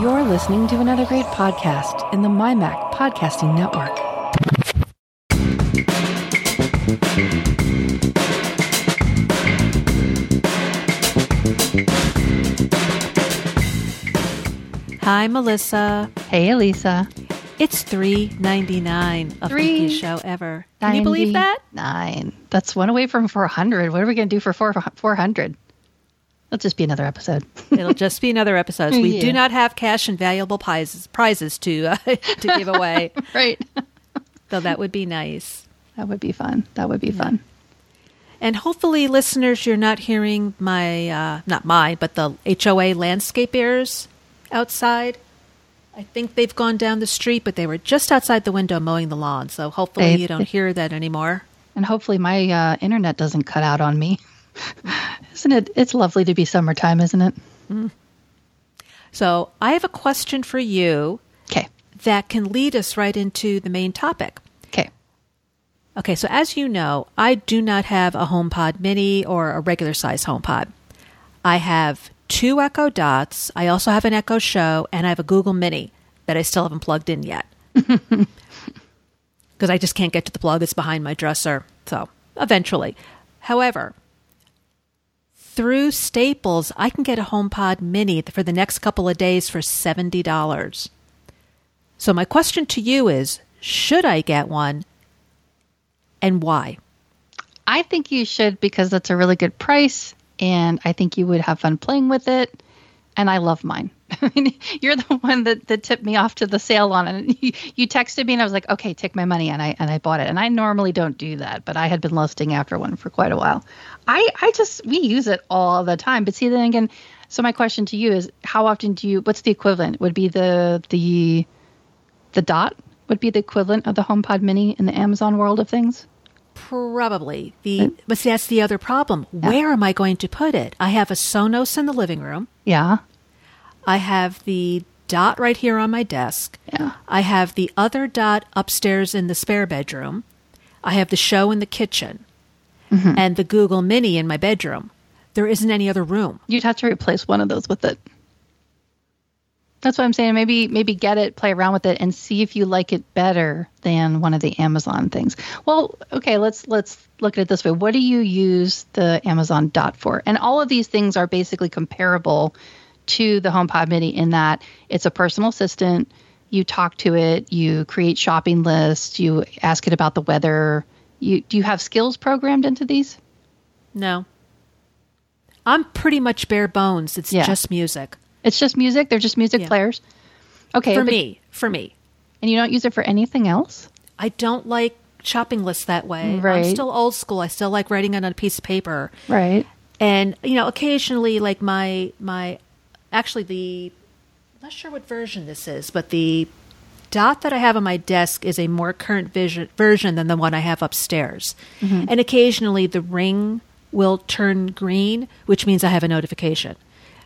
You're listening to another great podcast in the MyMac Podcasting Network. Hi, Melissa. Hey, Elisa. It's three ninety nine of the show ever. Can you believe that? Nine. That's one away from 400. What are we going to do for four, 400? It'll just be another episode. It'll just be another episode. We do not have cash and valuable prizes prizes to uh, to give away, right. though that would be nice. That would be fun. That would be fun. And hopefully, listeners, you're not hearing my uh, not my but the HOA landscapers outside. I think they've gone down the street, but they were just outside the window mowing the lawn. So hopefully, They- you don't hear that anymore. And hopefully my uh, internet doesn't cut out on me. isn't it? It's lovely to be summertime, isn't it? Mm. So I have a question for you Okay. that can lead us right into the main topic. Okay. Okay, so as you know, I do not have a HomePod Mini or a regular size HomePod. I have two Echo Dots. I also have an Echo Show, and I have a Google Mini that I still haven't plugged in yet because I just can't get to the plug. It's behind my dresser. So eventually, however, through Staples, I can get a HomePod Mini for the next couple of days for seventy dollars. So my question to you is: Should I get one? and why? I think you should because that's a really good price, and I think you would have fun playing with it. And I love mine. I mean, you're the one that, that tipped me off to the sale on it. You, you texted me, and I was like, "Okay, take my money," and I and I bought it. And I normally don't do that, but I had been lusting after one for quite a while. I I just we use it all the time. But see, then again, so my question to you is, how often do you? What's the equivalent? Would be the the the dot would be the equivalent of the HomePod Mini in the Amazon world of things. Probably the, uh, but see, that's the other problem. Where am I going to put it? I have a Sonos in the living room. Yeah. I have the dot right here on my desk. Yeah. I have the other dot upstairs in the spare bedroom. I have the show in the kitchen, mm-hmm. and the Google Mini in my bedroom. There isn't any other room. You'd have to replace one of those with it. That's what I'm saying. Maybe maybe get it, play around with it, and see if you like it better than one of the Amazon things. Well, okay, let's let's look at it this way. What do you use the Amazon Dot for? And all of these things are basically comparable to the HomePod Mini in that it's a personal assistant. You talk to it, you create shopping lists, you ask it about the weather. You do you have skills programmed into these? No. I'm pretty much bare bones. It's Yeah. just music. It's just music. They're just music Yeah. players. Okay, For but- me, for me. And you don't use it for anything else? I don't like shopping lists that way. Right. I'm still old school. I still like writing on a piece of paper. Right. And you know, occasionally like my my actually the I'm not sure what version this is, but the dot that I have on my desk is a more current vision, version than the one I have upstairs. Mm-hmm. And occasionally the ring will turn green, which means I have a notification.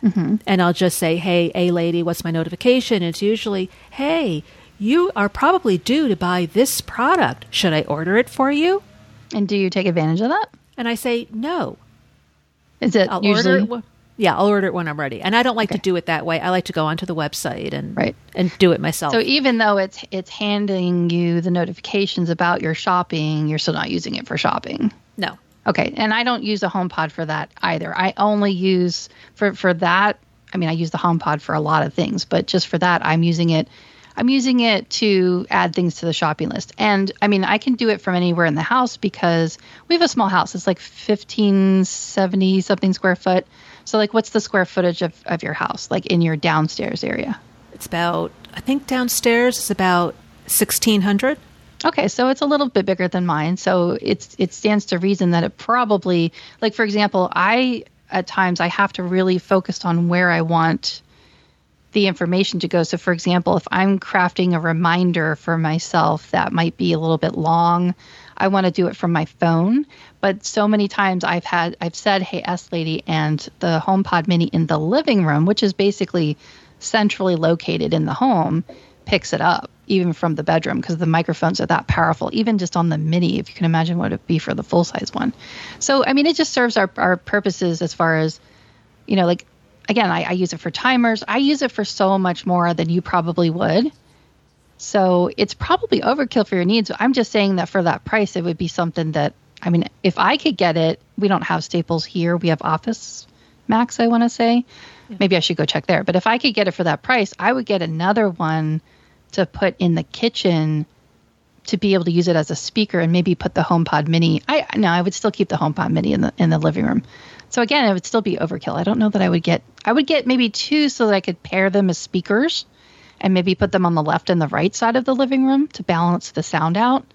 Mm-hmm. And I'll just say, "Hey, a lady, what's my notification?" And it's usually, "Hey, you are probably due to buy this product. Should I order it for you?" And do you take advantage of that? And I say, "No." Is it I'll usually order Yeah, I'll order it when I'm ready. And I don't like to do it that way. I like to go onto the website and Right. and do it myself. so even though it's it's handing you the notifications about your shopping, you're still not using it for shopping. no. Okay, and I don't use a HomePod for that either. I only use for for that. I mean, I use the HomePod for a lot of things, but just for that, I'm using it. I'm using it to add things to the shopping list. And I mean, I can do it from anywhere in the house because we have a small house. It's like 1570 something square foot. So like what's the square footage of, of your house like in your downstairs area? It's about I think downstairs is about 1600. Okay, so it's a little bit bigger than mine. So it's it stands to reason that it probably like for example, I at times I have to really focus on where I want the information to go. So for example, if I'm crafting a reminder for myself that might be a little bit long, I want to do it from my phone. But so many times I've had I've said, "Hey, S lady," and the HomePod Mini in the living room, which is basically centrally located in the home, picks it up even from the bedroom because the microphones are that powerful. Even just on the Mini, if you can imagine what it'd be for the full size one. So I mean, it just serves our our purposes as far as you know, like again, I, I use it for timers. I use it for so much more than you probably would. So it's probably overkill for your needs. I'm just saying that for that price, it would be something that, I mean, if I could get it, we don't have Staples here. We have Office Max, I want to say. Yeah. Maybe I should go check there. But if I could get it for that price, I would get another one to put in the kitchen to be able to use it as a speaker and maybe put the HomePod Mini. I no, I would still keep the HomePod Mini in the in the living room. So again, it would still be overkill. I don't know that I would get. I would get maybe two so that I could pair them as speakers, and maybe put them on the left and the right side of the living room to balance the sound out.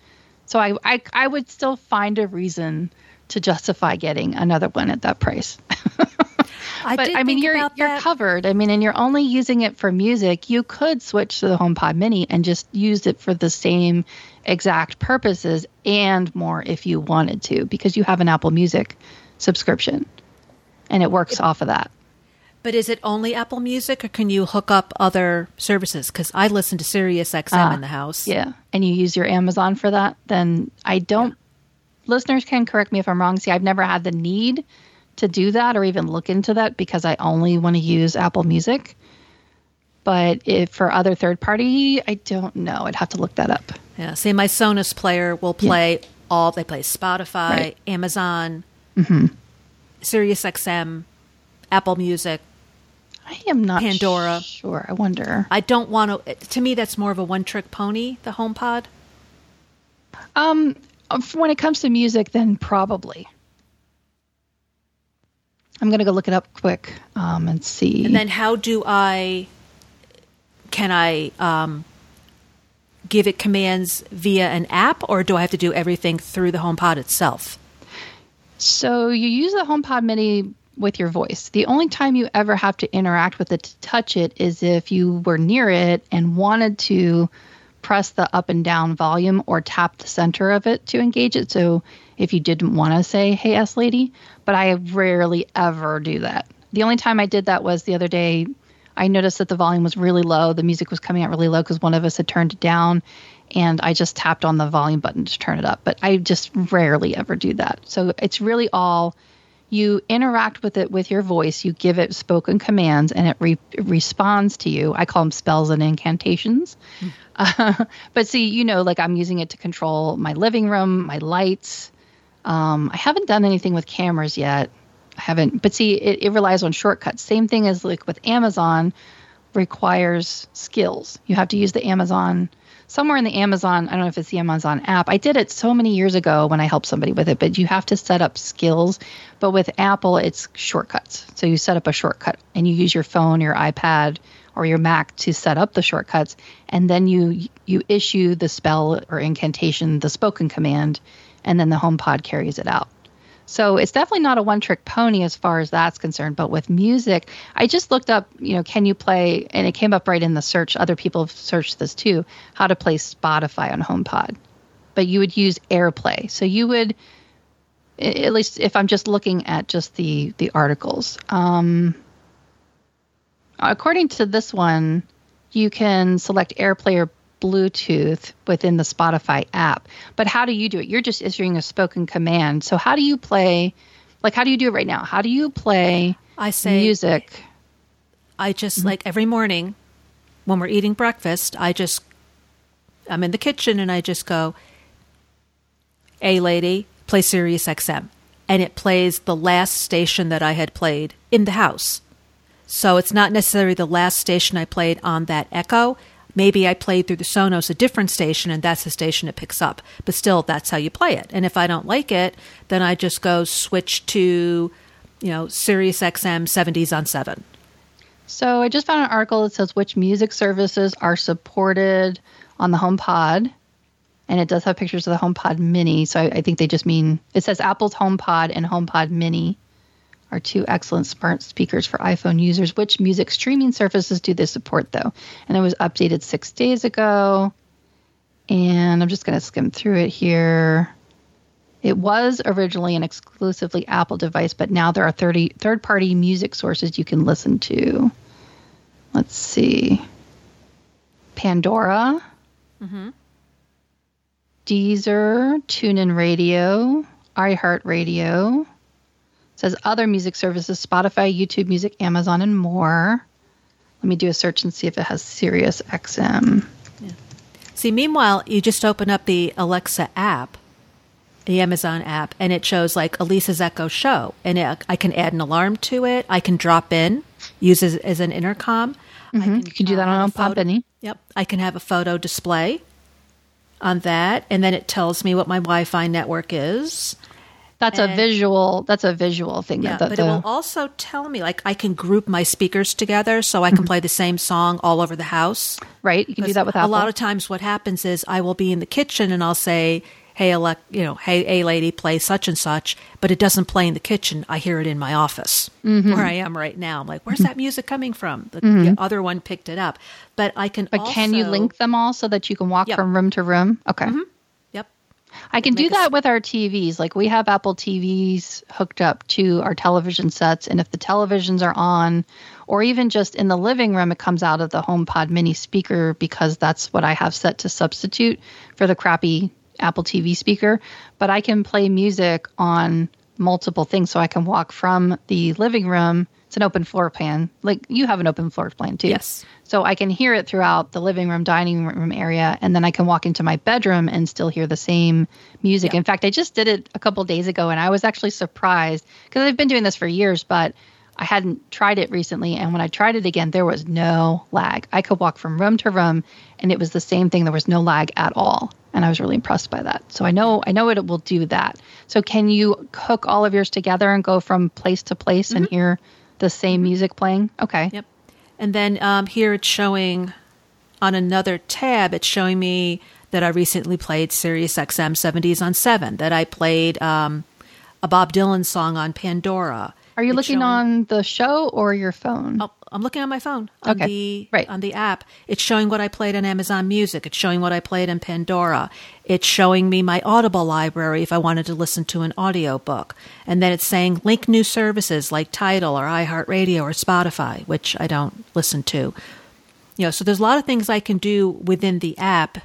So I I, I would still find a reason to justify getting another one at that price. I but I mean, you're you're that. covered. I mean, and you're only using it for music. You could switch to the HomePod Mini and just use it for the same exact purposes and more if you wanted to, because you have an Apple Music subscription, and it works it, off of that. But is it only Apple Music, or can you hook up other services? Because I listen to Sirius XM uh, in the house. Yeah, and you use your Amazon for that. Then I don't. Yeah. Listeners can correct me if I'm wrong. See, I've never had the need to do that or even look into that because I only want to use Apple Music. But if for other third party, I don't know. I'd have to look that up. Yeah. See, my Sonos player will play yeah. all. They play Spotify, right. Amazon, mm-hmm. Sirius XM, Apple Music. I am not Pandora. Sure. I wonder. I don't want to. To me, that's more of a one-trick pony. The HomePod. Um, when it comes to music, then probably. I'm going to go look it up quick um, and see. And then how do I, can I um, give it commands via an app or do I have to do everything through the HomePod itself? So you use the HomePod Mini with your voice. The only time you ever have to interact with it to touch it is if you were near it and wanted to press the up and down volume or tap the center of it to engage it. So if you didn't want to say, hey, S lady, but I rarely ever do that. The only time I did that was the other day. I noticed that the volume was really low. The music was coming out really low because one of us had turned it down, and I just tapped on the volume button to turn it up. But I just rarely ever do that. So it's really all you interact with it with your voice. You give it spoken commands, and it re- responds to you. I call them spells and incantations. Mm. Uh, but see, you know, like I'm using it to control my living room, my lights, um, I haven't done anything with cameras yet. I haven't, but see, it, it relies on shortcuts. Same thing as like with Amazon requires skills. You have to use the Amazon somewhere in the Amazon, I don't know if it's the Amazon app. I did it so many years ago when I helped somebody with it, but you have to set up skills. But with Apple, it's shortcuts. So you set up a shortcut and you use your phone, your iPad, or your Mac to set up the shortcuts, and then you you issue the spell or incantation, the spoken command, and then the HomePod carries it out. So it's definitely not a one trick pony as far as that's concerned. But with music, I just looked up, you know, can you play, and it came up right in the search. Other people have searched this too, how to play Spotify on HomePod. But you would use AirPlay. So you would, at least if I'm just looking at just the the articles. Um, according to this one, you can select AirPlay or Bluetooth within the Spotify app. But how do you do it? You're just issuing a spoken command. So how do you play? Like, how do you do it right now? How do you play? I say music. I just mm-hmm. like every morning when we're eating breakfast. I just I'm in the kitchen and I just go, "A lady, play Sirius XM," and it plays the last station that I had played in the house. So it's not necessarily the last station I played on that Echo maybe I played through the Sonos a different station and that's the station it picks up. But still, that's how you play it. And if I don't like it, then I just go switch to, you know, Sirius XM 70s on 7. So I just found an article that says which music services are supported on the HomePod. And it does have pictures of the HomePod Mini. So I, I think they just mean it says Apple's HomePod and HomePod Mini are two excellent smart speakers for iPhone users. Which music streaming services do they support, though? And it was updated six days ago. And I'm just going to skim through it here. It was originally an exclusively Apple device, but now there are 30 third party music sources you can listen to. Let's see Pandora, mm-hmm. Deezer, TuneIn Radio, iHeartRadio, says other music services Spotify, YouTube Music, Amazon, and more. Let me do a search and see if it has Sirius XM. See, meanwhile, you just open up the Alexa app, the Amazon app, and it shows like Elisa's Echo Show, and it, I can add an alarm to it. I can drop in, use it as an intercom. Mm-hmm. You can do that on have a a Pop Any. Yep, I can have a photo display on that, and then it tells me what my Wi-Fi network is. That's a visual. That's a visual thing. Yeah, that, but the, it will also tell me like I can group my speakers together so I Mm-hmm. can play the same song all over the house. right. You can do that with a lot of times what happens is I will be in the kitchen and I'll say, "Hey, elect, you know, hey, a lady, play such and such," but it doesn't play in the kitchen. I hear it in my office Mm-hmm. where I am right now. I'm like, "Where's that music coming from?" The, the other one picked it up, but I can. but can you link them all so that you can walk Yep. from room to room? Okay. I can do Make a s- that with our TVs. Like we have Apple TVs hooked up to our television sets, and if the televisions are on, or even just in the living room, it comes out of the HomePod mini speaker because that's what I have set to substitute for the crappy Apple TV speaker. But I can play music on multiple things, so I can walk from the living room. It's an open floor plan. Like you have an open floor plan too. Yes. So I can hear it throughout the living room, dining room area, and then I can walk into my bedroom and still hear the same music. Yeah. In fact, I just did it a couple days ago, and I was actually surprised because I've been doing this for years, but I hadn't tried it recently. And when I tried it again, there was no lag. I could walk from room to room, and it was the same thing. There was no lag at all, and I was really impressed by that. So I know I know it will do that. So can you hook all of yours together and go from place to place and mm-hmm. hear the same music playing? Okay. Yep. And then um, here it's showing on another tab, it's showing me that I recently played Sirius XM 70s on 7, that I played um, a Bob Dylan song on Pandora. Are you It's looking showing- on the show or your phone? Oh, I'm looking on my phone on Okay. the Right. on the app. It's showing what I played on Amazon Music. It's showing what I played on Pandora. It's showing me my Audible library if I wanted to listen to an audiobook. And then it's saying link new services like Tidal or iHeartRadio or Spotify, which I don't listen to. You know, so there's a lot of things I can do within the app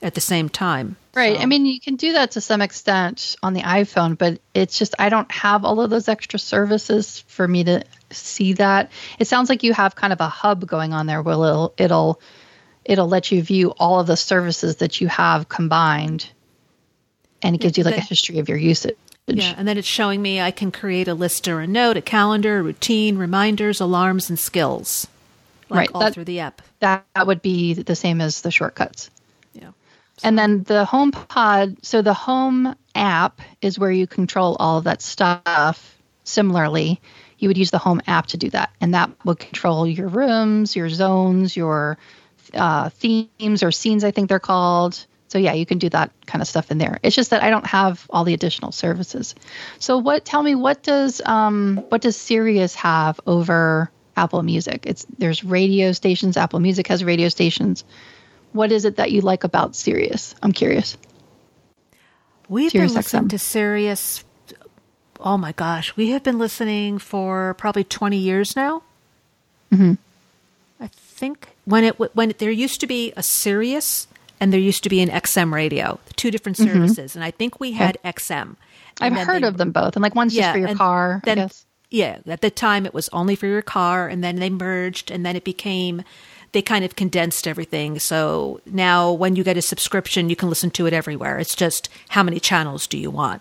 at the same time. Right. So- I mean, you can do that to some extent on the iPhone, but it's just I don't have all of those extra services for me to see that. It sounds like you have kind of a hub going on there where it'll it'll it'll let you view all of the services that you have combined, and it gives you like a history of your usage. Yeah, and then it's showing me I can create a list or a note, a calendar, a routine, reminders, alarms, and skills. Like Right, all that- through the app. That, that would be the same as the shortcuts. Yeah. And then the HomePod, so the Home app is where you control all of that stuff. Similarly, you would use the Home app to do that, and that would control your rooms, your zones, your uh, themes or scenes, I think they're called. So yeah, you can do that kind of stuff in there. It's just that I don't have all the additional services. So what? Tell me, what does um, what does Sirius have over Apple Music? It's there's radio stations. Apple Music has radio stations what is it that you like about Sirius? I'm curious. We've Sirius been listening XM. to Sirius. Oh my gosh, we have been listening for probably 20 years now. Mhm. I think when it when there used to be a Sirius and there used to be an XM radio, two different services, and I think we had XM. Mm-hmm. I've heard they- of them both, and like one's just for your car. Then. Yeah, at the time it was only for your car, and then they merged, and then it became they kind of condensed everything. So now when you get a subscription, you can listen to it everywhere. It's just how many channels do you want?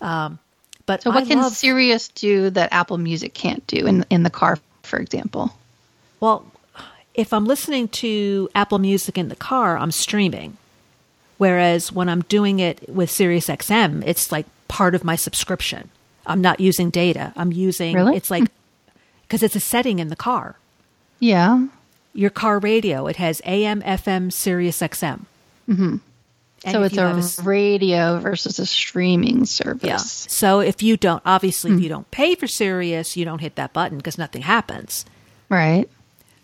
Um, but So what I can love, Sirius do that Apple Music can't do in in the car, for example? well, if I'm listening to Apple Music in the car, I'm streaming. Whereas when I'm doing it with SiriusXM, it's like part of my subscription. I'm not using data. I'm using Really? it's like because it's a setting in the car. Yeah. Your car radio, it has AM, FM, Sirius XM. Mm-hmm. So it's a radio versus a streaming service. yeah. So if you don't, obviously, if hmm. you don't pay for Sirius, you don't hit that button because nothing happens. Right.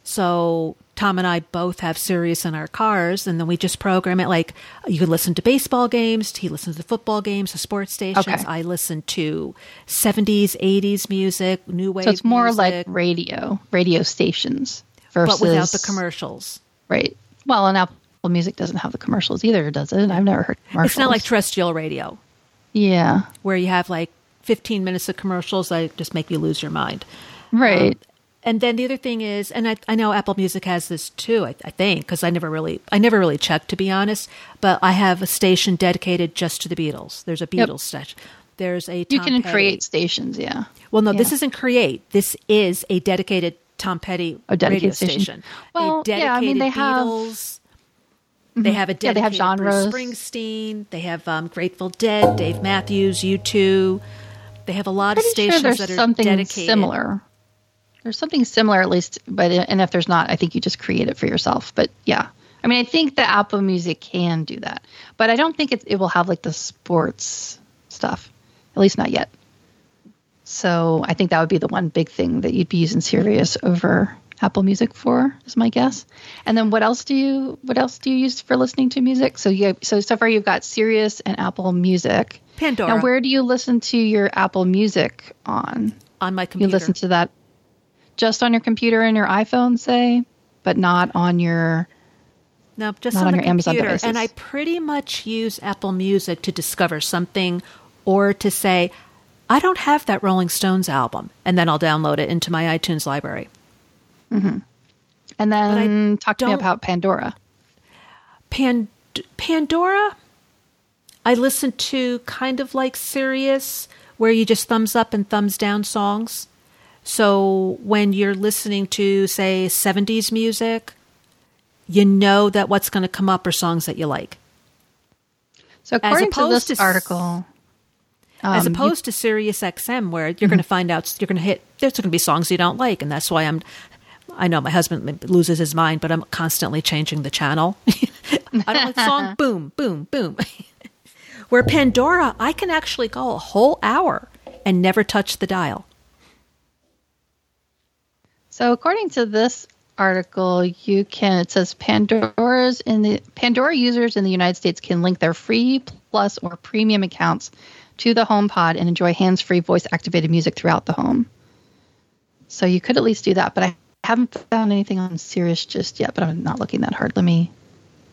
So Tom and I both have Sirius in our cars, and then we just program it. Like you can listen to baseball games. He listens to football games, to sports stations. Okay. I listen to seventies, eighties music, new wave. So it's more like radio, radio stations versus but without the commercials. Right. Well, and Apple Music doesn't have the commercials either, does it? I've never heard commercials. It's not like terrestrial radio yeah. where you have like 15 minutes of commercials that just make you lose your mind. Right. Um, and then the other thing is, and I, I know Apple Music has this too. I, I think because I never really, I never really checked to be honest. But I have a station dedicated just to the Beatles. There's a Beatles yep. station. There's a Tom you can Petty. create stations. Yeah. Well, no, yeah. this isn't create. This is a dedicated Tom Petty a dedicated radio station. station. Well, yeah, I mean they Beatles. have. They have a dedicated yeah, they have genres. Bruce Springsteen. They have um, Grateful Dead, Dave Matthews, U2. They have a lot Pretty of stations sure that are something dedicated. similar. There's something similar at least, but and if there's not, I think you just create it for yourself. But yeah, I mean, I think the Apple Music can do that, but I don't think it, it will have like the sports stuff, at least not yet. So I think that would be the one big thing that you'd be using Sirius over Apple Music for, is my guess. And then what else do you what else do you use for listening to music? So you have, so so far you've got Sirius and Apple Music. Pandora. Now where do you listen to your Apple Music on? On my computer. You listen to that just on your computer and your iPhone, say, but not on your no, just on, on, your Amazon devices. And I pretty much use Apple Music to discover something or to say, I don't have that Rolling Stones album, and then I'll download it into my iTunes library. Mm-hmm. And then talk to me about Pandora. Pan- Pandora, I listen to kind of like Sirius, where you just thumbs up and thumbs down songs. So when you're listening to, say, 70s music, you know that what's going to come up are songs that you like. So according to this to, article, um, as opposed you, to Sirius XM, where you're mm-hmm. going to find out you're going to hit there's going to be songs you don't like, and that's why I'm. I know my husband loses his mind, but I'm constantly changing the channel. I don't like song, boom, boom, boom. where Pandora, I can actually go a whole hour and never touch the dial. So according to this article, you can it says Pandora's in the Pandora users in the United States can link their free plus or premium accounts to the HomePod and enjoy hands-free voice-activated music throughout the home. So you could at least do that, but I haven't found anything on Sirius just yet, but I'm not looking that hard. Let me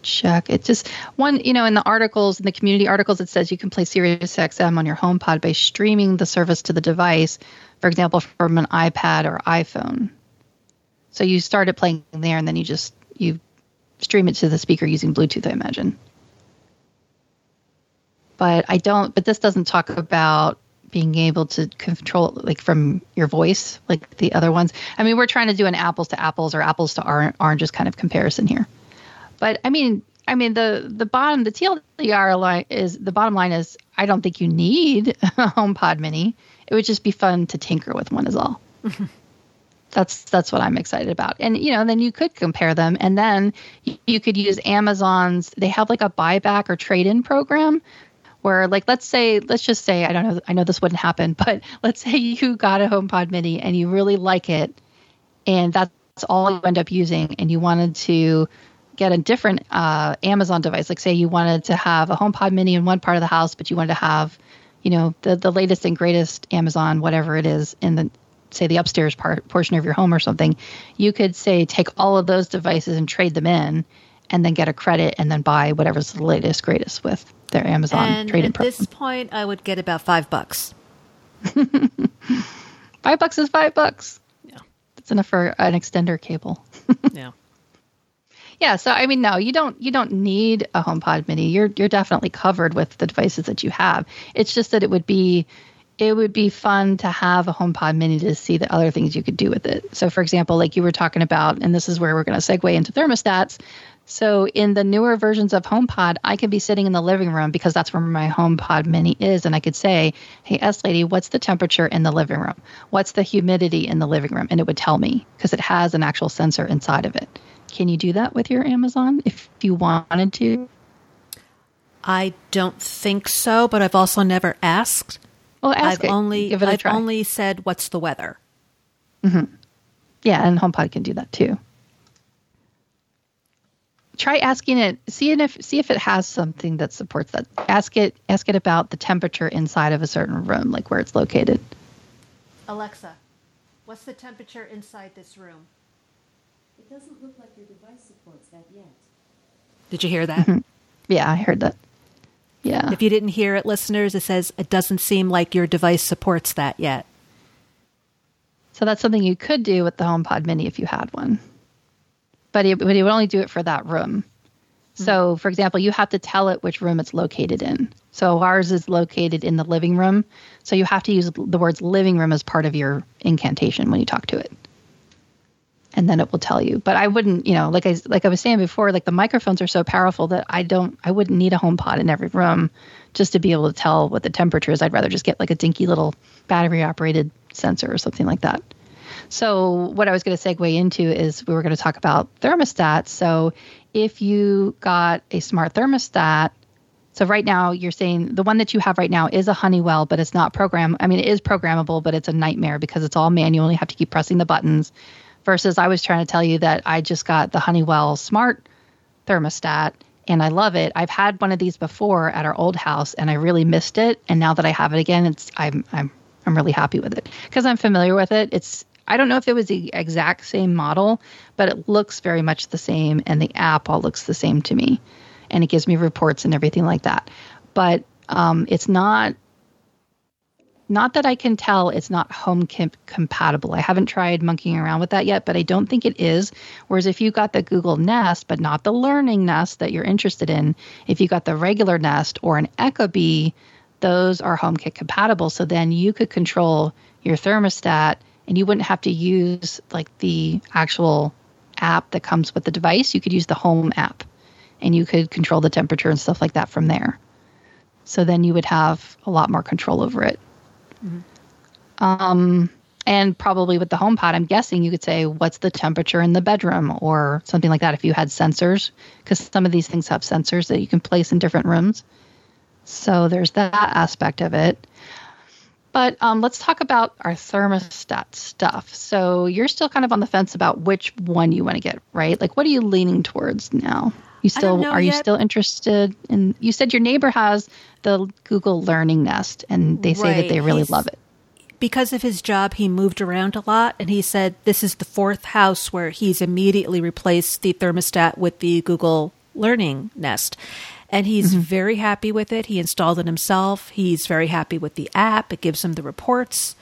check. It's just one, you know, in the articles, in the community articles, it says you can play Sirius XM on your HomePod by streaming the service to the device, for example, from an iPad or iPhone. So you start it playing there, and then you just you stream it to the speaker using Bluetooth, I imagine. But I don't. But this doesn't talk about being able to control like from your voice like the other ones. I mean, we're trying to do an apples to apples or apples to oranges kind of comparison here. But I mean, I mean the the bottom the TLDR line is the bottom line is I don't think you need a HomePod Mini. It would just be fun to tinker with one is all. Mm-hmm. that's that's what I'm excited about. And you know, then you could compare them, and then you, could use Amazon's. They have like a buyback or trade-in program where like let's say let's just say I don't know I know this wouldn't happen, but let's say you got a HomePod Mini and you really like it, and that's all you end up using, and you wanted to get a different uh, Amazon device. Like say you wanted to have a HomePod Mini in one part of the house, but you wanted to have you know the the latest and greatest Amazon whatever it is in the say the upstairs part portion of your home or something, you could say take all of those devices and trade them in, and then get a credit and then buy whatever's the latest greatest with their Amazon and trade-in at program. this point, I would get about five bucks. five bucks is five bucks. Yeah, that's enough for an extender cable. yeah. Yeah, so I mean, no, you don't. You don't need a HomePod Mini. You're you're definitely covered with the devices that you have. It's just that it would be it would be fun to have a HomePod Mini to see the other things you could do with it. So, for example, like you were talking about, and this is where we're going to segue into thermostats. So, in the newer versions of HomePod, I could be sitting in the living room because that's where my HomePod Mini is, and I could say, "Hey, S lady, what's the temperature in the living room? What's the humidity in the living room?" And it would tell me because it has an actual sensor inside of it. Can you do that with your Amazon if you wanted to? I don't think so, but I've also never asked. Well, ask I've it. only Give it a I've try. only said what's the weather. Mm-hmm. Yeah, and HomePod can do that too. Try asking it. See if see if it has something that supports that. Ask it. Ask it about the temperature inside of a certain room, like where it's located. Alexa, what's the temperature inside this room? It doesn't look like your device supports that yet. Did you hear that? Mm-hmm. Yeah, I heard that. Yeah. If you didn't hear it, listeners, it says it doesn't seem like your device supports that yet. So that's something you could do with the HomePod Mini if you had one. But it, but it would only do it for that room. Hmm. So, for example, you have to tell it which room it's located in. So ours is located in the living room. So you have to use the words living room as part of your incantation when you talk to it. And then it will tell you. But I wouldn't, you know, like I like I was saying before, like the microphones are so powerful that I don't I wouldn't need a home pod in every room just to be able to tell what the temperature is. I'd rather just get like a dinky little battery operated sensor or something like that. So, what I was going to segue into is we were going to talk about thermostats. So, if you got a smart thermostat, so right now you're saying the one that you have right now is a Honeywell, but it's not program. I mean, it is programmable, but it's a nightmare because it's all manual. You have to keep pressing the buttons. Versus, I was trying to tell you that I just got the Honeywell smart thermostat and I love it. I've had one of these before at our old house and I really missed it. And now that I have it again, it's I'm I'm I'm really happy with it because I'm familiar with it. It's I don't know if it was the exact same model, but it looks very much the same and the app all looks the same to me. And it gives me reports and everything like that. But um, it's not not that I can tell it's not home compatible. I haven't tried monkeying around with that yet, but I don't think it is. Whereas if you got the Google Nest, but not the learning Nest that you're interested in, if you got the regular Nest or an Ecobee, those are HomeKit compatible. So then you could control your thermostat and you wouldn't have to use like the actual app that comes with the device. You could use the home app and you could control the temperature and stuff like that from there. So then you would have a lot more control over it. Mm-hmm. Um, and probably with the home pod, I'm guessing you could say, what's the temperature in the bedroom or something like that if you had sensors, because some of these things have sensors that you can place in different rooms. So there's that aspect of it. But um, let's talk about our thermostat stuff. So you're still kind of on the fence about which one you want to get, right? Like, what are you leaning towards now? You still are yet. you still interested in? You said your neighbor has the Google Learning Nest, and they say right. that they really He's, love it. Because of his job, he moved around a lot, and he said this is the fourth house where he's immediately replaced the thermostat with the Google Learning Nest. And he's mm-hmm. very happy with it. He installed it himself. He's very happy with the app. It gives him the reports.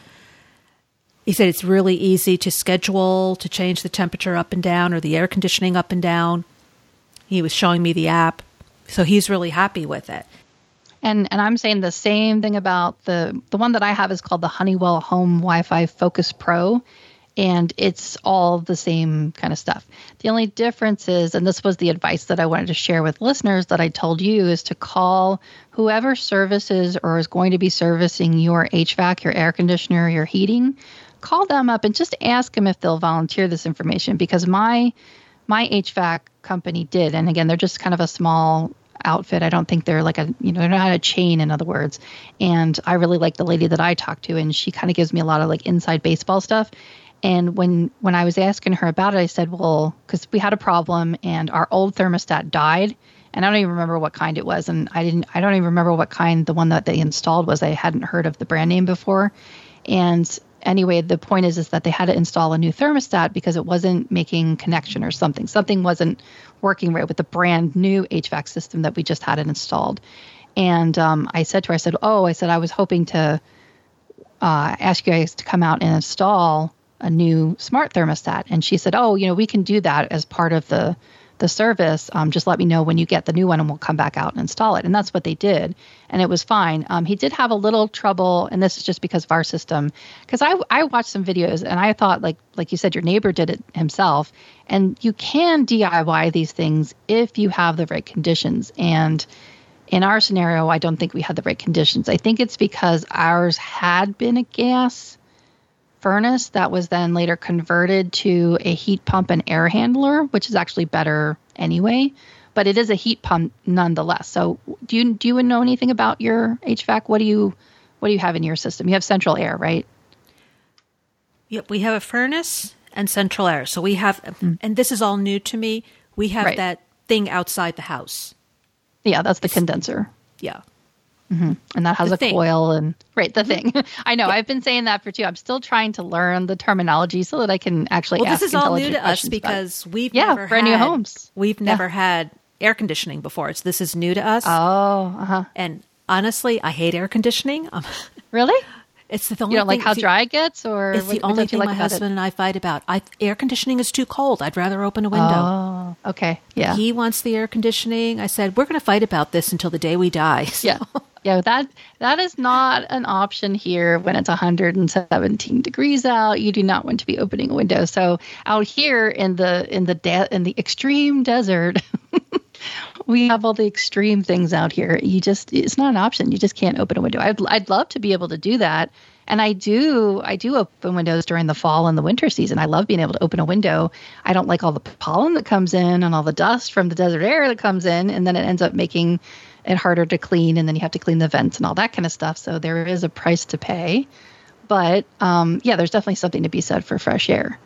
He said it's really easy to schedule, to change the temperature up and down or the air conditioning up and down. He was showing me the app. So he's really happy with it. And and I'm saying the same thing about the the one that I have is called the Honeywell Home Wi-Fi Focus Pro and it's all the same kind of stuff. The only difference is, and this was the advice that I wanted to share with listeners that I told you, is to call whoever services or is going to be servicing your HVAC, your air conditioner, your heating. Call them up and just ask them if they'll volunteer this information because my my HVAC company did, and again, they're just kind of a small outfit. I don't think they're like a, you know, they're not a chain, in other words. And I really like the lady that I talked to, and she kind of gives me a lot of like inside baseball stuff. And when when I was asking her about it, I said, "Well, because we had a problem and our old thermostat died, and I don't even remember what kind it was, and I didn't, I don't even remember what kind the one that they installed was. I hadn't heard of the brand name before, and anyway, the point is is that they had to install a new thermostat because it wasn't making connection or something. Something wasn't working right with the brand new HVAC system that we just had it installed. And um, I said to her, I said, "Oh, I said I was hoping to." Uh, ask you guys to come out and install a new smart thermostat. And she said, "Oh, you know, we can do that as part of the the service. Um, just let me know when you get the new one, and we'll come back out and install it." And that's what they did, and it was fine. Um, he did have a little trouble, and this is just because of our system. Because I I watched some videos, and I thought like like you said, your neighbor did it himself, and you can DIY these things if you have the right conditions. And in our scenario, I don't think we had the right conditions. I think it's because ours had been a gas furnace that was then later converted to a heat pump and air handler, which is actually better anyway. But it is a heat pump nonetheless. So do you do you know anything about your HVAC? What do you what do you have in your system? You have central air, right? Yep, we have a furnace and central air. So we have, mm. and this is all new to me. We have right. that thing outside the house. Yeah, that's the it's, condenser. Yeah. Mm-hmm. And that has the a thing. coil and right the thing. I know yeah. I've been saying that for two. I'm still trying to learn the terminology so that I can actually. Well, this is all new to us because we've yeah never brand had, new homes. We've never yeah. had air conditioning before. So this is new to us. Oh, uh-huh. and honestly, I hate air conditioning. Really? it's the only You don't like how it's dry it gets, or It's what- the what only don't thing like my about it? husband and I fight about. I, air conditioning is too cold. I'd rather open a window. Oh, okay. Yeah. He wants the air conditioning. I said, we're going to fight about this until the day we die. So- yeah. Yeah, that that is not an option here when it's 117 degrees out. You do not want to be opening a window. So out here in the in the de- in the extreme desert, we have all the extreme things out here. You just it's not an option. You just can't open a window. I'd I'd love to be able to do that. And I do I do open windows during the fall and the winter season. I love being able to open a window. I don't like all the pollen that comes in and all the dust from the desert air that comes in and then it ends up making it harder to clean and then you have to clean the vents and all that kind of stuff. So there is a price to pay. But um, yeah, there's definitely something to be said for fresh air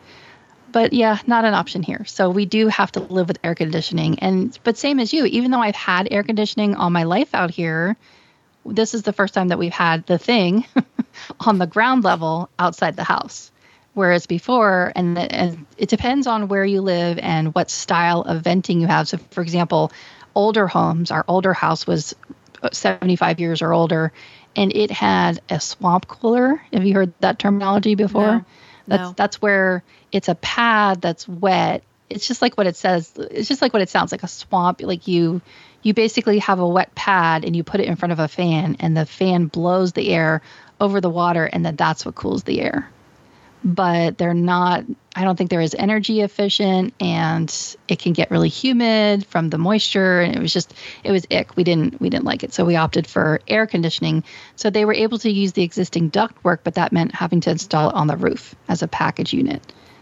but yeah, not an option here. So we do have to live with air conditioning. And but same as you, even though I've had air conditioning all my life out here, this is the first time that we've had the thing on the ground level outside the house. Whereas before, and, and it depends on where you live and what style of venting you have. So, for example, older homes, our older house was 75 years or older, and it had a swamp cooler. Have you heard that terminology before? No. That's No. that's where it's a pad that's wet. It's just like what it says. It's just like what it sounds like a swamp. Like you you basically have a wet pad and you put it in front of a fan and the fan blows the air over the water and then that's what cools the air. But they're not I don't think they're as energy efficient and it can get really humid from the moisture and it was just it was ick. We didn't we didn't like it. So we opted for air conditioning. So they were able to use the existing ductwork, but that meant having to install it on the roof as a package unit.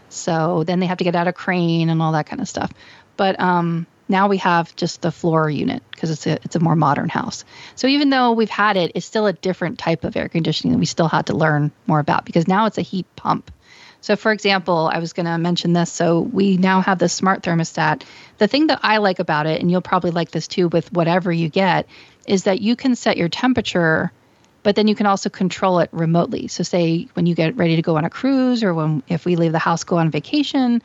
So then they have to get out a crane and all that kind of stuff. But um, now we have just the floor unit because it's a it's a more modern house. So even though we've had it, it's still a different type of air conditioning that we still had to learn more about because now it's a heat pump. So for example, I was going to mention this. So we now have the smart thermostat. The thing that I like about it, and you'll probably like this too with whatever you get, is that you can set your temperature but then you can also control it remotely. So say when you get ready to go on a cruise or when if we leave the house go on vacation,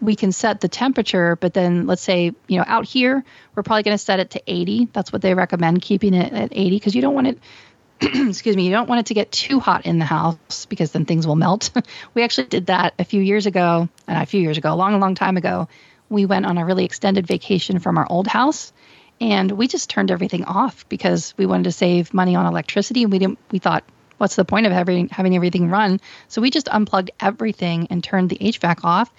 we can set the temperature, but then let's say, you know, out here, we're probably going to set it to 80. That's what they recommend keeping it at 80 because you don't want it excuse me, you don't want it to get too hot in the house because then things will melt. we actually did that a few years ago, and a few years ago, a long, long time ago. We went on a really extended vacation from our old house and we just turned everything off because we wanted to save money on electricity and we didn't we thought what's the point of having having everything run so we just unplugged everything and turned the HVAC off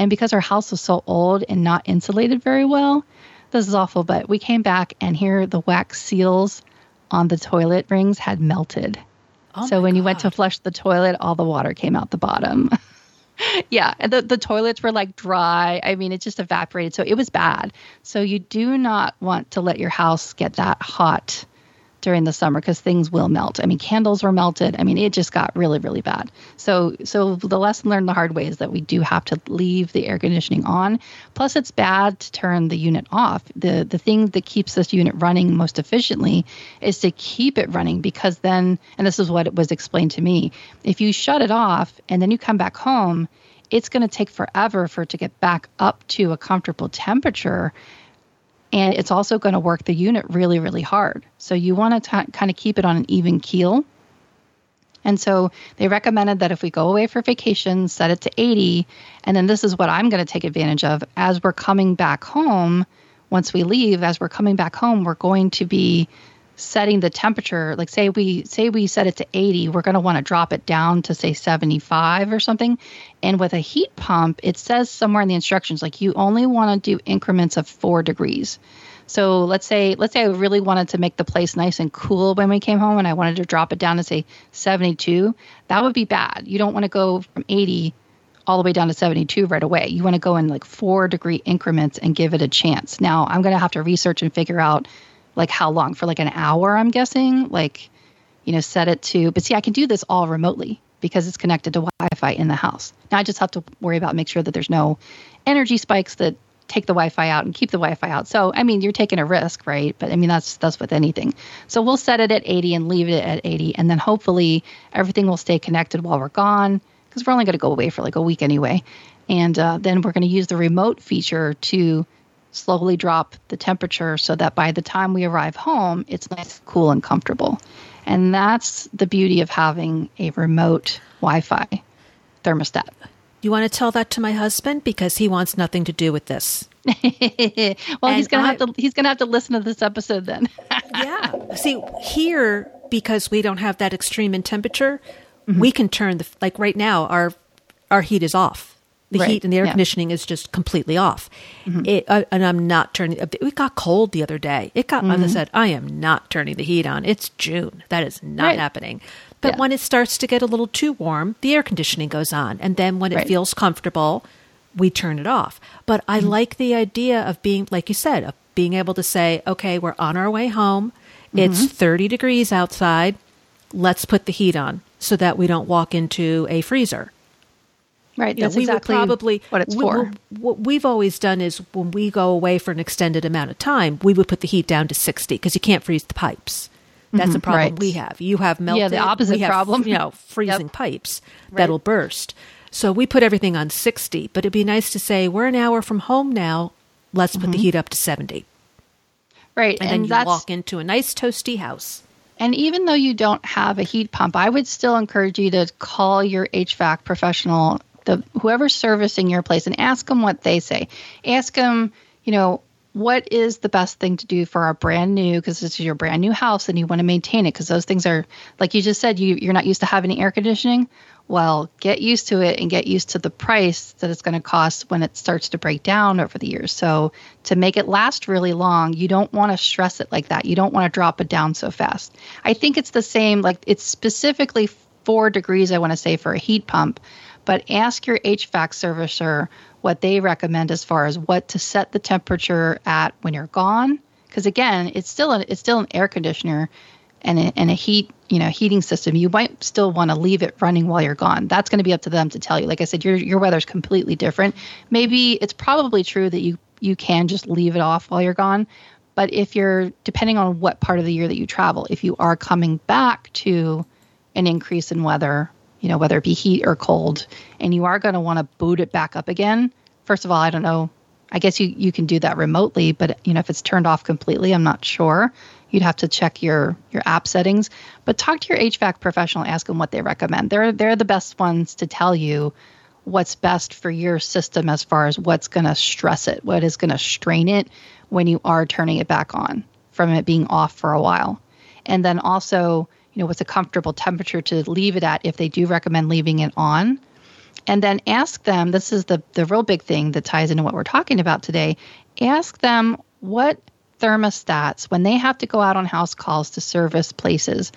and because our house was so old and not insulated very well this is awful but we came back and here the wax seals on the toilet rings had melted. Oh so when you went to flush the toilet all the water came out the bottom. Yeah and the, the toilets were like dry. I mean it just evaporated so it was bad. So you do not want to let your house get that hot during the summer because things will melt. I mean candles were melted. I mean it just got really really bad. So so the lesson learned the hard way is that we do have to leave the air conditioning on. Plus it's bad to turn the unit off. The the thing that keeps this unit running most efficiently is to keep it running because then and this is what it was explained to me if you shut it off and then you come back home it's going to take forever for it to get back up to a comfortable temperature and it's also going to work the unit really really hard. So you want to kind of keep it on an even keel. And so they recommended that if we go away for vacation set it to 80 and then this is what i'm going to take advantage of. As we're coming back home once we leave as we're coming back home we're going to be setting the temperature like say we say we set it to 80 we're going to want to drop it down to say 75 or something and with a heat pump it says somewhere in the instructions like you only want to do increments of 4 degrees so let's say let's say I really wanted to make the place nice and cool when we came home and I wanted to drop it down to say 72 that would be bad you don't want to go from 80 all the way down to 72 right away. You want to go in like four degree increments and give it a chance. Now, I'm going to have to research and figure out like how long for like an hour, I'm guessing. Like, you know, set it to, but see, I can do this all remotely because it's connected to Wi Fi in the house. Now, I just have to worry about make sure that there's no energy spikes that take the Wi-Fi out and keep the Wi-Fi out. So, I mean, you're taking a risk, right? But I mean, that's that's with anything. So we'll set it at 80 and leave it at 80, and then hopefully everything will stay connected while we're gone because we're only going to go away for like a week anyway. And uh, then we're going to use the remote feature to slowly drop the temperature so that by the time we arrive home, it's nice, cool, and comfortable. And that's the beauty of having a remote Wi Fi thermostat. You want to tell that to my husband because he wants nothing to do with this. well, And he's gonna I- have to he's gonna have to listen to this episode then. yeah. See, here because we don't have that extreme in temperature, mm-hmm. we can turn the like right now our our heat is off. The Right, heat and the air yeah. conditioning is just completely off. Mm-hmm. It, uh, and I'm not turning. It got cold the other day. It got. As I mm-hmm. said, I am not turning the heat on. It's June. That is not Right. happening. But Yeah. when it starts to get a little too warm, the air conditioning goes on, and then when it Right. feels comfortable, we turn it off. But I mm-hmm. like the idea of being, like you said, of being able to say, okay, we're on our way home. It's 30 degrees outside. Let's put the heat on so that we don't walk into a freezer. Right. You know, That's we exactly would probably what it's we, for. What we've always done is when we go away for an extended amount of time, we would put the heat down to 60 because you can't freeze the pipes. That's a mm-hmm, problem right. we have. You have melted. Yeah, the opposite have, problem. You know, freezing Yep. pipes Right. that'll burst. So we put everything on 60, but it'd be nice to say we're an hour from home now. Let's put the mm-hmm. heat up to 70. right. And, And, then you walk into a nice toasty house. And even though you don't have a heat pump, I would still encourage you to call your HVAC professional, the whoever's servicing your place, and ask them what they say. Ask them, you know, what is the best thing to do for our brand new because this is your brand new house and you want to maintain it because those things are like you just said you you're not used to having air conditioning. Well, get used to it and get used to the price that it's going to cost when it starts to break down over the years. So, to make it last really long, you don't want to stress it like that. You don't want to drop it down so fast. I think it's the same, like it's specifically four degrees, I want to say, for a heat pump, but ask your HVAC servicer what they recommend as far as what to set the temperature at when you're gone. Because again, it's still a, it's still an air conditioner and a, and a heat you know heating system. You might still want to leave it running while you're gone. That's going to be up to them to tell you. Like i said your your weather's completely different. Maybe it's probably true that you you can just leave it off while you're gone but if you're depending on what part of the year that you travel if you are coming back to an increase in weather you know whether it be heat or cold and you are going to want to boot it back up again first of all i don't know I guess you, you can do that remotely, but you know if it's turned off completely, I'm not sure. You'd have to check your your app settings. But talk to your HVAC professional, ask them what they recommend. They're they're the best ones to tell you what's best for your system as far as what's going to stress it, what is going to strain it when you are turning it back on from it being off for a while. And then also, you know, what's a comfortable temperature to leave it at if they do recommend leaving it on. And then ask them this is the the real big thing that ties into what we're talking about today. Ask them what thermostats when they have to go out on house calls to service places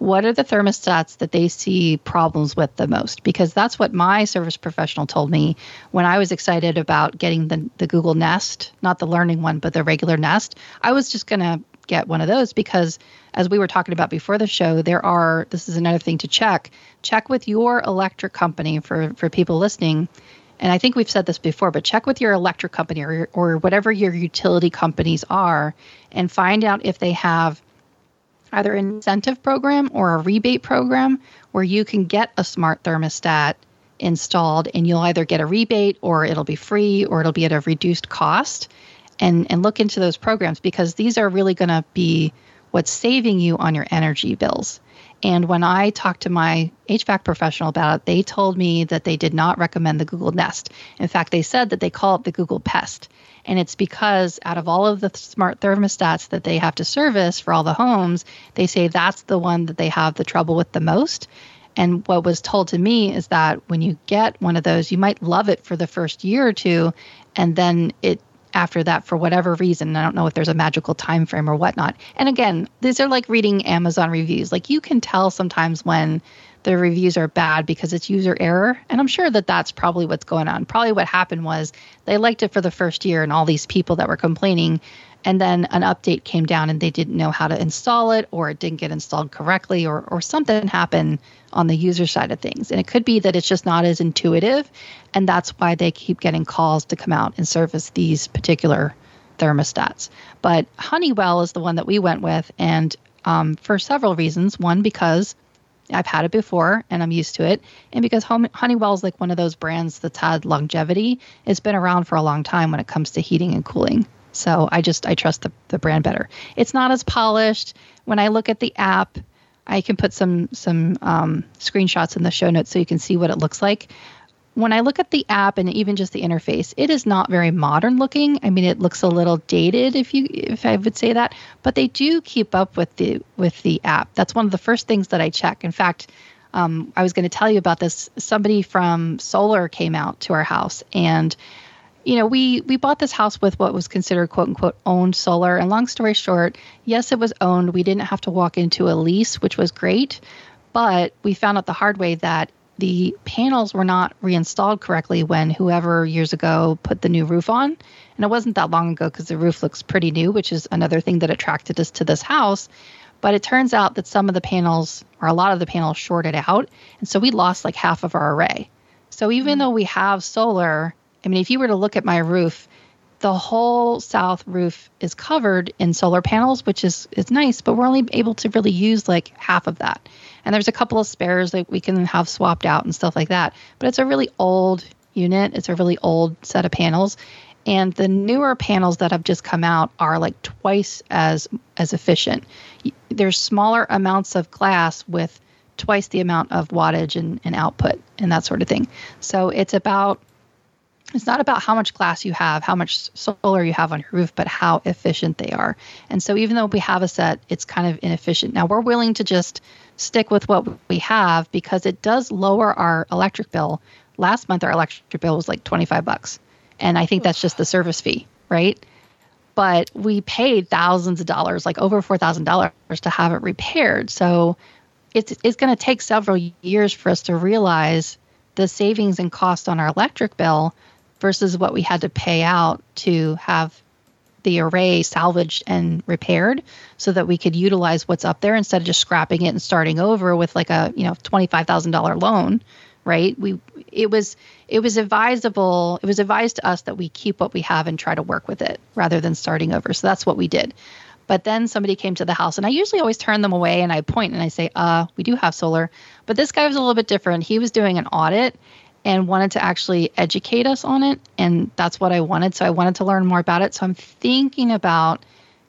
what are the thermostats that they see problems with the most? Because that's what my service professional told me when i was excited about getting the, the google nest not the learning one but the regular nest. I was just going to get one of those because as we were talking about before the show there are this is another thing to check check with your electric company for for people listening. And i think we've said this before but check with your electric company or, or whatever your utility companies are and find out if they have either an incentive program or a rebate program where you can get a smart thermostat installed and you'll either get a rebate or it'll be free or it'll be at a reduced cost and and look into those programs because these are really going to be what's saving you on your energy bills. And when I talked to my HVAC professional about it, they told me that they did not recommend the Google Nest. In fact, they said that they call it the Google Pest. And it's because out of all of the smart thermostats that they have to service for all the homes, they say that's the one that they have the trouble with the most. And what was told to me is that when you get one of those, you might love it for the first year or two, and then it after that for whatever reason i don't know if there's a magical time frame or whatnot. And again these are like reading amazon reviews. Like you can tell sometimes when the reviews are bad because it's user error and i'm sure that that's probably what's going on. Probably what happened was they liked it for the first year and all these people that were complaining and then an update came down and they didn't know how to install it or it didn't get installed correctly or, or something happened on the user side of things and it could be that it's just not as intuitive and that's why they keep getting calls to come out and service these particular thermostats but honeywell is the one that we went with and um, for several reasons one because I've had it before and I'm used to it. And because Honeywell is like one of those brands that's had longevity, it's been around for a long time when it comes to heating and cooling. So I just I trust the, the brand better. It's not as polished. When I look at the app, I can put some some um, screenshots in the show notes so you can see what it looks like. When I look at the app and even just the interface, it is not very modern looking. I mean, it looks a little dated if you if I would say that, but they do keep up with the with the app. That's one of the first things that I check. In fact, um, I was going to tell you about this. Somebody from Solar came out to our house and you know, we we bought this house with what was considered quote unquote owned solar. And long story short, yes, it was owned. We didn't have to walk into a lease, which was great, but we found out the hard way that the panels were not reinstalled correctly when whoever years ago put the new roof on. And it wasn't that long ago because the roof looks pretty new, which is another thing that attracted us to this house. But it turns out that some of the panels, or a lot of the panels, shorted out. And so we lost like half of our array. So even mm-hmm. though we have solar, I mean, if you were to look at my roof, the whole south roof is covered in solar panels, which is is nice, but we're only able to really use like half of that. And there's a couple of spares that we can have swapped out and stuff like that. But it's a really old unit. It's a really old set of panels. And the newer panels that have just come out are like twice as as efficient. There's smaller amounts of glass with twice the amount of wattage and, and output and that sort of thing. So it's about it's not about how much glass you have, how much solar you have on your roof, but how efficient they are. And so even though we have a set, it's kind of inefficient. Now we're willing to just stick with what we have because it does lower our electric bill. Last month our electric bill was like 25 bucks. And I think that's just the service fee, right? But we paid thousands of dollars, like over $4,000 to have it repaired. So it's it's going to take several years for us to realize the savings and cost on our electric bill versus what we had to pay out to have the array salvaged and repaired so that we could utilize what's up there instead of just scrapping it and starting over with like a you know $25,000 loan right? We it was it was advisable it was advised to us that we keep what we have and try to work with it rather than starting over. So that's what we did. But then somebody came to the house and I usually always turn them away and I point and I say uh we do have solar. But this guy was a little bit different. He was doing an audit and wanted to actually educate us on it. And that's what I wanted. So I wanted to learn more about it. So I'm thinking about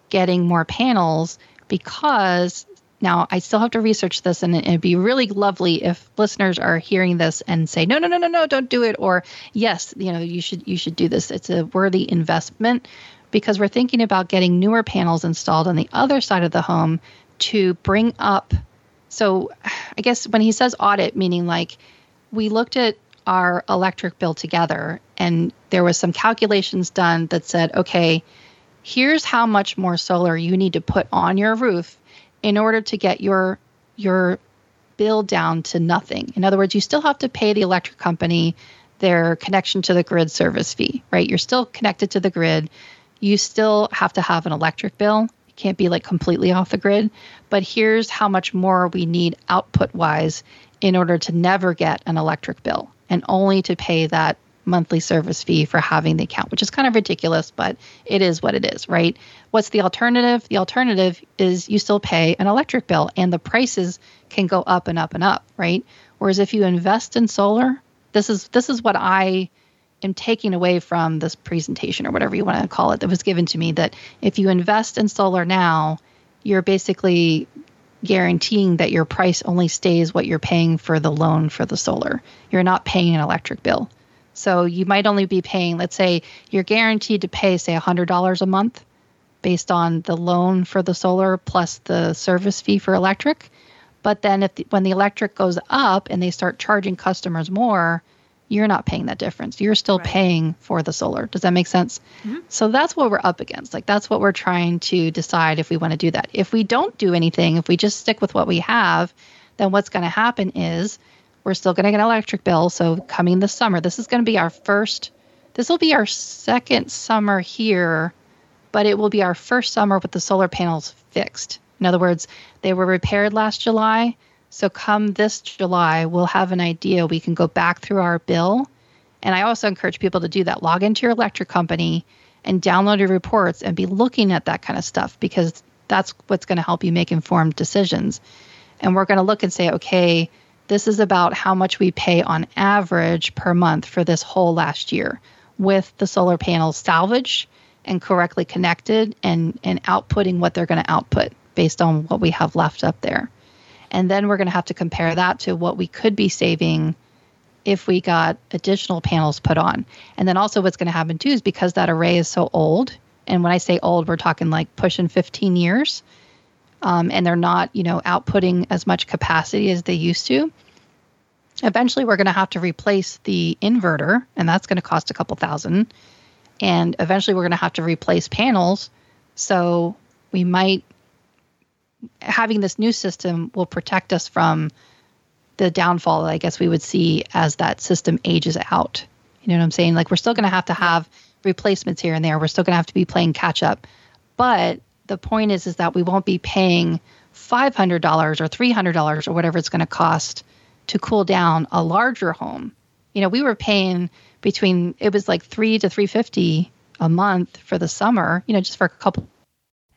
getting more panels because now I still have to research this and it'd be really lovely if listeners are hearing this and say, no, no, no, no, no, don't do it. Or yes, you know, you should, you should do this. It's a worthy investment because we're thinking about getting newer panels installed on the other side of the home to bring up. So I guess when he says audit, meaning like we looked at our electric bill together. And there was some calculations done that said okay here's how much more solar you need to put on your roof in order to get your your bill down to nothing. In other words you still have to pay the electric company their connection to the grid service fee right? You're still connected to the grid. You still have to have an electric bill. You can't be like completely off the grid. But here's how much more we need output wise in order to never get an electric bill and only to pay that monthly service fee for having the account, which is kind of ridiculous, but it is what it is, right? What's the alternative? The alternative is you still pay an electric bill and the prices can go up and up and up, right? Whereas if you invest in solar, this is this is what I am taking away from this presentation or whatever you want to call it that was given to me that if you invest in solar now, you're basically guaranteeing that your price only stays what you're paying for the loan for the solar. You're not paying an electric bill. So you might only be paying, let's say you're guaranteed to pay, say, $100 a month based on the loan for the solar plus the service fee for electric. But then if the, when the electric goes up and they start charging customers more, you're not paying that difference. You're still right. paying for the solar. Does that make sense? Mm-hmm. So that's what we're up against. Like that's what we're trying to decide if we want to do that. If we don't do anything, if we just stick with what we have, then what's going to happen is we're still going to get an electric bill. So coming this summer, this is going to be our first this will be our second summer here, but it will be our first summer with the solar panels fixed. In other words, they were repaired last July so come this July, we'll have an idea. We can go back through our bill. And I also encourage people to do that. Log into your electric company and download your reports and be looking at that kind of stuff because that's what's going to help you make informed decisions. And we're going to look and say, okay, this is about how much we pay on average per month for this whole last year with the solar panels salvaged and correctly connected and, and outputting what they're going to output based on what we have left up there. And then we're going to have to compare that to what we could be saving if we got additional panels put on. And then also what's going to happen too is because that array is so old, and when I say old, we're talking like pushing 15 years, um, and they're not, you know, outputting as much capacity as they used to. Eventually, we're going to have to replace the inverter, and that's going to cost a couple thousand. And eventually, we're going to have to replace panels. So we might having this new system will protect us from the downfall that I guess we would see as that system ages out. You know what I'm saying? Like we're still going to have to have replacements here and there. We're still going to have to be playing catch up. But the point is is that we won't be paying $500 or $300 or whatever it's going to cost to cool down a larger home. You know, we were paying between it was like 3 to 350 a month for the summer, you know, just for a couple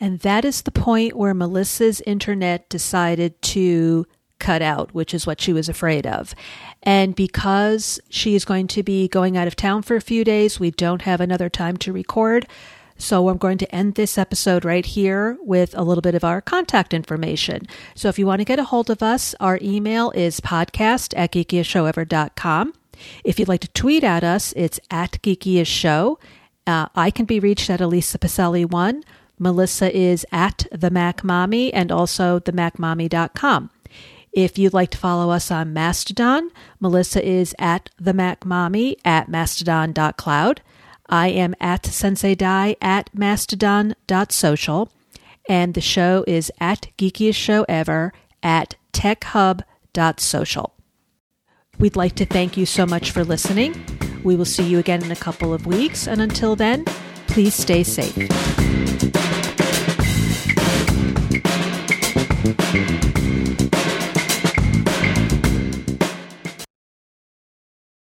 And that is the point where Melissa's internet decided to cut out, which is what she was afraid of. And because she is going to be going out of town for a few days, we don't have another time to record. So I'm going to end this episode right here with a little bit of our contact information. So if you want to get a hold of us, our email is podcast at geekiestshowever.com. If you'd like to tweet at us, it's at geekiestshow. Uh, I can be reached at Elisa Pacelli1. Melissa is at the Mac Mommy and also themacmommy.com. If you'd like to follow us on Mastodon, Melissa is at the Mac Mommy at mastodon.cloud. I am at Sensei Dai at mastodon.social. And the show is at Geekiest Show Ever at techhub.social. We'd like to thank you so much for listening. We will see you again in a couple of weeks. And until then, please stay safe. Música